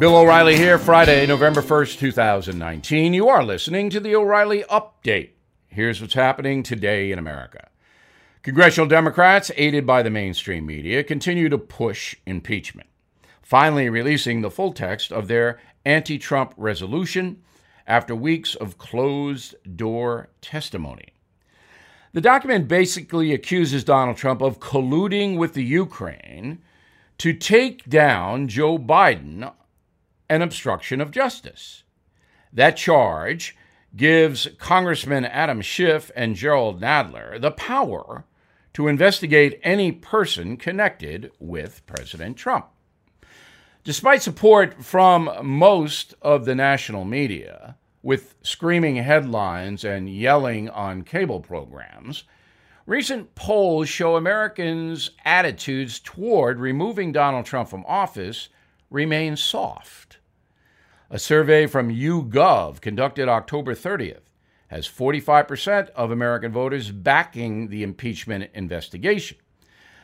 Bill O'Reilly here, Friday, November 1st, 2019. You are listening to the O'Reilly Update. Here's what's happening today in America. Congressional Democrats, aided by the mainstream media, continue to push impeachment, finally releasing the full text of their anti Trump resolution after weeks of closed door testimony. The document basically accuses Donald Trump of colluding with the Ukraine to take down Joe Biden and obstruction of justice. That charge gives Congressman Adam Schiff and Jerrold Nadler the power to investigate any person connected with President Trump. Despite support from most of the national media, with screaming headlines and yelling on cable programs, recent polls show Americans' attitudes toward removing Donald Trump from office remain soft. A survey from YouGov conducted October 30th has 45% of American voters backing the impeachment investigation.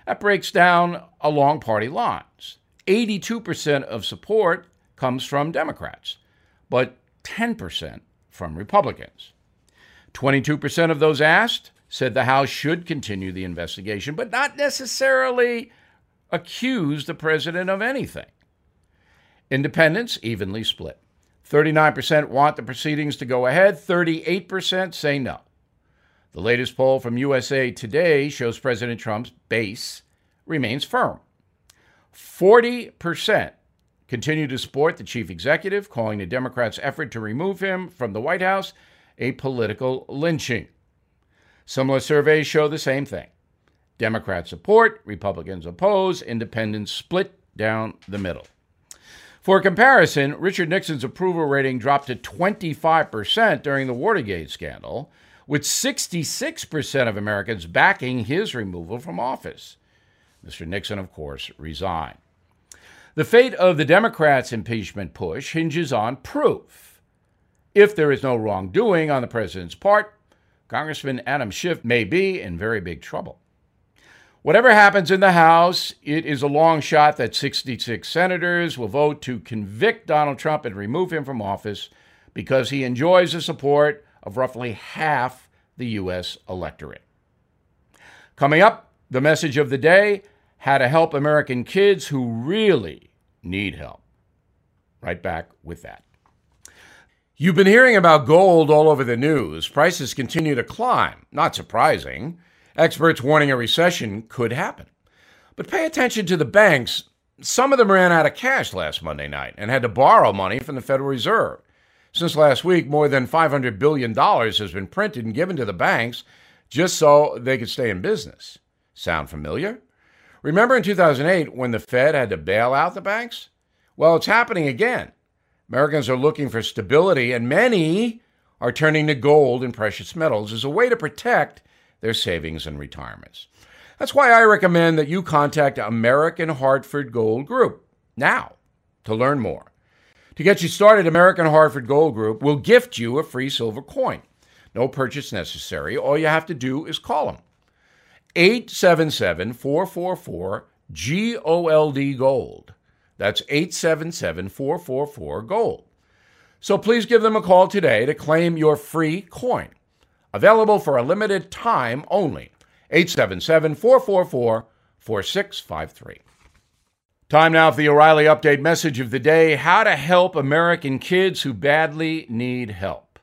That breaks down along party lines. 82% of support comes from Democrats, but 10% from Republicans. 22% of those asked said the House should continue the investigation, but not necessarily accuse the president of anything. Independents evenly split. 39% want the proceedings to go ahead, 38% say no. The latest poll from USA Today shows President Trump's base remains firm. 40% continue to support the chief executive, calling the Democrats' effort to remove him from the White House a political lynching. Similar surveys show the same thing. Democrats support, Republicans oppose, independents split down the middle. For comparison, Richard Nixon's approval rating dropped to 25% during the Watergate scandal, with 66% of Americans backing his removal from office. Mr. Nixon, of course, resigned. The fate of the Democrats' impeachment push hinges on proof. If there is no wrongdoing on the president's part, Congressman Adam Schiff may be in very big trouble. Whatever happens in the House, it is a long shot that 66 senators will vote to convict Donald Trump and remove him from office because he enjoys the support of roughly half the U.S. electorate. Coming up, the message of the day how to help American kids who really need help. Right back with that. You've been hearing about gold all over the news. Prices continue to climb. Not surprising. Experts warning a recession could happen. But pay attention to the banks. Some of them ran out of cash last Monday night and had to borrow money from the Federal Reserve. Since last week, more than $500 billion has been printed and given to the banks just so they could stay in business. Sound familiar? Remember in 2008 when the Fed had to bail out the banks? Well, it's happening again. Americans are looking for stability, and many are turning to gold and precious metals as a way to protect their savings and retirements. That's why I recommend that you contact American Hartford Gold Group now to learn more. To get you started, American Hartford Gold Group will gift you a free silver coin. No purchase necessary. All you have to do is call them. 877 444 GOLD Gold. That's 877 444 Gold. So please give them a call today to claim your free coin. Available for a limited time only. 877 444 4653. Time now for the O'Reilly Update message of the day how to help American kids who badly need help.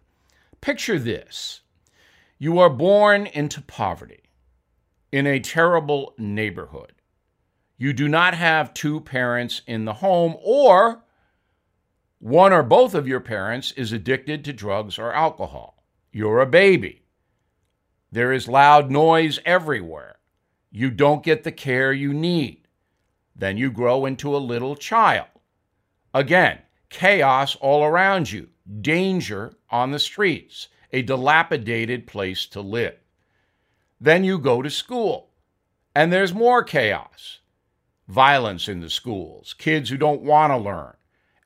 Picture this you are born into poverty in a terrible neighborhood. You do not have two parents in the home, or one or both of your parents is addicted to drugs or alcohol. You're a baby. There is loud noise everywhere. You don't get the care you need. Then you grow into a little child. Again, chaos all around you, danger on the streets, a dilapidated place to live. Then you go to school, and there's more chaos. Violence in the schools, kids who don't want to learn.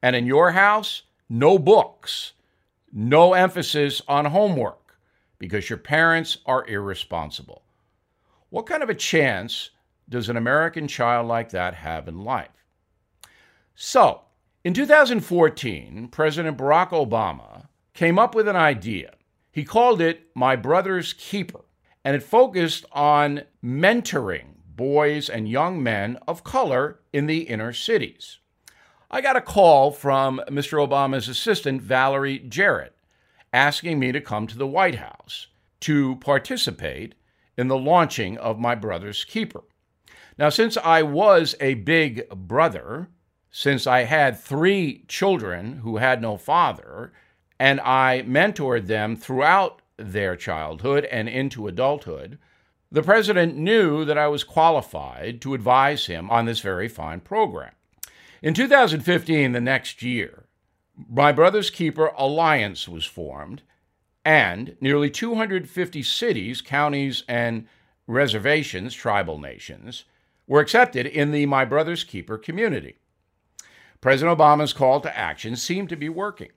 And in your house, no books, no emphasis on homework because your parents are irresponsible. What kind of a chance does an American child like that have in life? So, In 2014, President Barack Obama came up with an idea. He called it My Brother's Keeper, and it focused on mentoring boys and young men of color in the inner cities. I got a call from Mr. Obama's assistant, Valerie Jarrett, asking me to come to the White House to participate in the launching of My Brother's Keeper. Now, since I was a big brother, since I had three children who had no father, and I mentored them throughout their childhood and into adulthood, the president knew that I was qualified to advise him on this very fine program. In 2015, the next year, My Brother's Keeper Alliance was formed, and nearly 250 cities, counties, and reservations, tribal nations, were accepted in the My Brother's Keeper community. President Obama's call to action seemed to be working.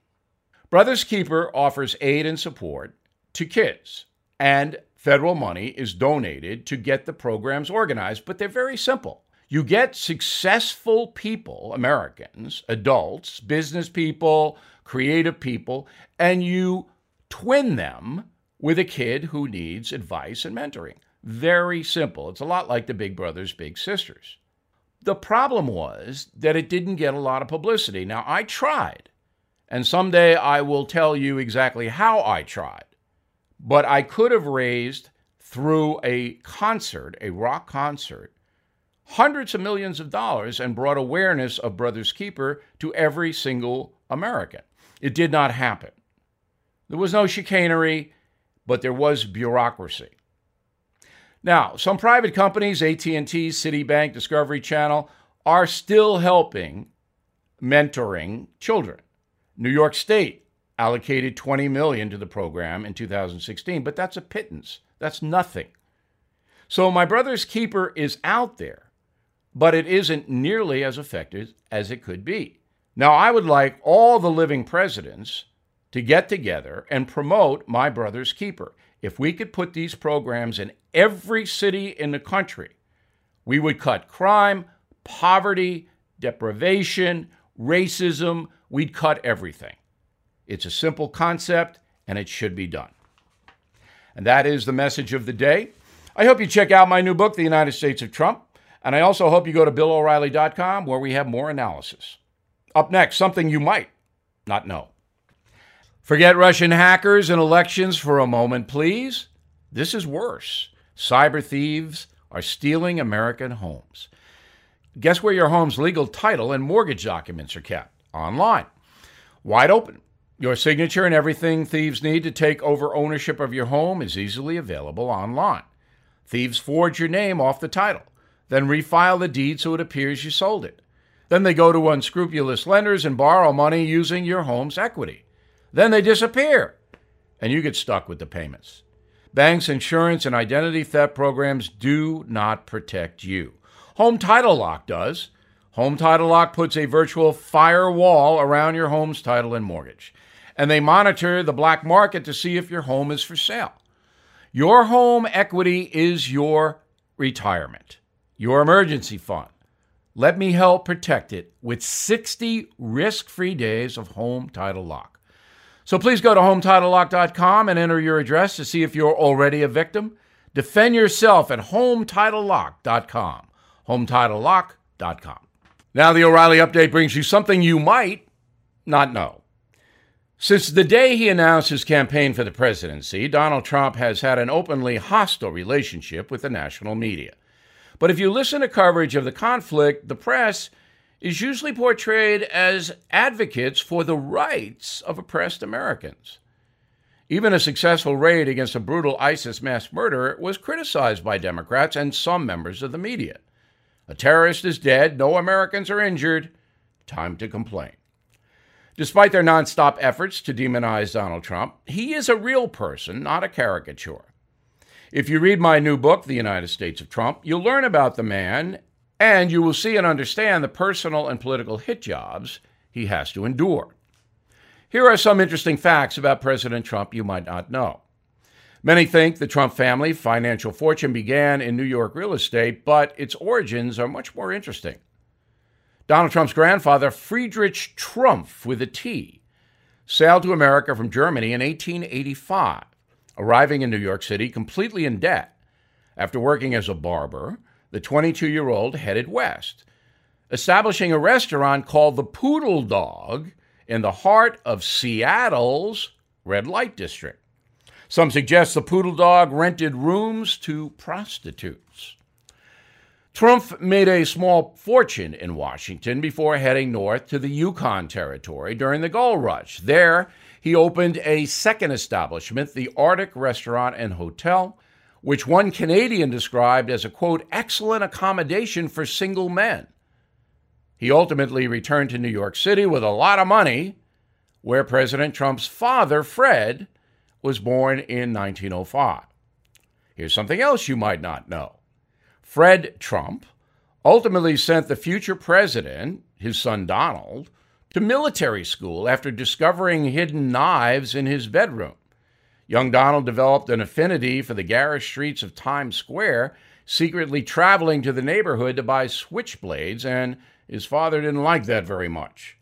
Brothers Keeper offers aid and support to kids, and federal money is donated to get the programs organized, but they're very simple. You get successful people, Americans, adults, business people, creative people, and you twin them with a kid who needs advice and mentoring. Very simple. It's a lot like the Big Brothers, Big Sisters. The problem was that it didn't get a lot of publicity. Now, I tried, and someday I will tell you exactly how I tried, but I could have raised through a concert, a rock concert, hundreds of millions of dollars and brought awareness of Brothers Keeper to every single American. It did not happen. There was no chicanery, but there was bureaucracy. Now, some private companies, AT&T, Citibank, Discovery Channel, are still helping mentoring children. New York State allocated 20 million to the program in 2016, but that's a pittance. That's nothing. So my brother's keeper is out there but it isn't nearly as effective as it could be. Now, I would like all the living presidents to get together and promote My Brother's Keeper. If we could put these programs in every city in the country, we would cut crime, poverty, deprivation, racism, we'd cut everything. It's a simple concept and it should be done. And that is the message of the day. I hope you check out my new book, The United States of Trump. And I also hope you go to BillO'Reilly.com where we have more analysis. Up next, something you might not know. Forget Russian hackers and elections for a moment, please. This is worse. Cyber thieves are stealing American homes. Guess where your home's legal title and mortgage documents are kept? Online. Wide open. Your signature and everything thieves need to take over ownership of your home is easily available online. Thieves forge your name off the title then refile the deed so it appears you sold it. Then they go to unscrupulous lenders and borrow money using your home's equity. Then they disappear, and you get stuck with the payments. Banks, insurance, and identity theft programs do not protect you. Home Title Lock does. Home Title Lock puts a virtual firewall around your home's title and mortgage, and they monitor the black market to see if your home is for sale. Your home equity is your retirement your emergency fund. Let me help protect it with 60 risk free days of Home Title Lock. So please go to HomeTitleLock.com and enter your address to see if you're already a victim. Defend yourself at HomeTitleLock.com. HomeTitleLock.com. Now, the O'Reilly update brings you something you might not know. Since the day he announced his campaign for the presidency, Donald Trump has had an openly hostile relationship with the national media. But if you listen to coverage of the conflict, the press is usually portrayed as advocates for the rights of oppressed Americans. Even a successful raid against a brutal ISIS mass murderer was criticized by Democrats and some members of the media. A terrorist is dead, no Americans are injured. Time to complain. Despite their nonstop efforts to demonize Donald Trump, he is a real person, not a caricature. If you read my new book, The United States of Trump, you'll learn about the man and you will see and understand the personal and political hit jobs he has to endure. Here are some interesting facts about President Trump you might not know. Many think the Trump family financial fortune began in New York real estate, but its origins are much more interesting. Donald Trump's grandfather, Friedrich Trumpf, with a T, sailed to America from Germany in 1885, arriving in New York City completely in debt. After working as a barber, the 22 year old headed west, establishing a restaurant called the Poodle Dog in the heart of Seattle's red light district. Some suggest the Poodle Dog rented rooms to prostitutes. Trump made a small fortune in Washington before heading north to the Yukon Territory during the gold rush. There, he opened a second establishment, the Arctic Restaurant and Hotel, which one Canadian described as a quote, excellent accommodation for single men. He ultimately returned to New York City with a lot of money, where President Trump's father, Fred, was born in 1905. Here's something else you might not know Fred Trump ultimately sent the future president, his son Donald, to military school after discovering hidden knives in his bedroom. Young Donald developed an affinity for the garish streets of Times Square, secretly traveling to the neighborhood to buy switchblades, and his father didn't like that very much.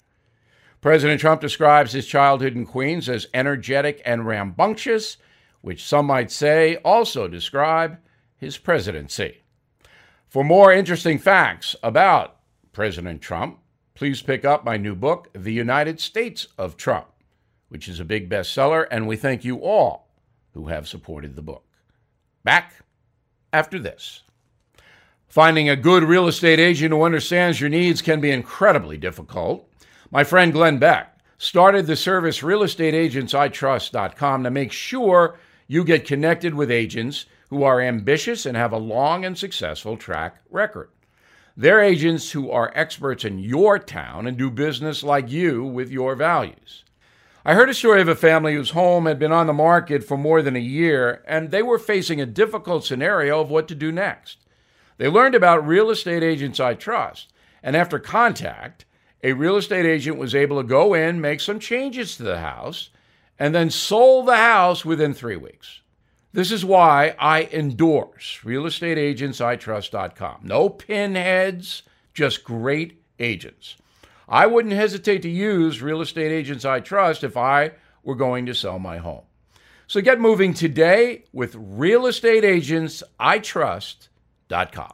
President Trump describes his childhood in Queens as energetic and rambunctious, which some might say also describe his presidency. For more interesting facts about President Trump, please pick up my new book, The United States of Trump, which is a big bestseller, and we thank you all who have supported the book. Back after this. Finding a good real estate agent who understands your needs can be incredibly difficult. My friend Glenn Beck started the service realestateagentsitrust.com to make sure you get connected with agents who are ambitious and have a long and successful track record. They're agents who are experts in your town and do business like you with your values. I heard a story of a family whose home had been on the market for more than a year, and they were facing a difficult scenario of what to do next. They learned about Real Estate Agents I Trust, and after contact, a real estate agent was able to go in, make some changes to the house, and then sold the house within three weeks. This is why I endorse realestateagentsitrust.com. No pinheads, just great agents. I wouldn't hesitate to use Real Estate Agents I Trust if I were going to sell my home. So get moving today with realestateagentsitrust.com.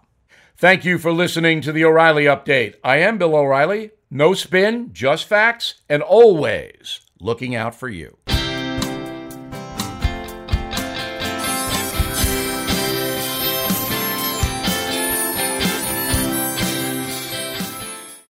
Thank you for listening to the O'Reilly Update. I am Bill O'Reilly. No spin, just facts, and always looking out for you.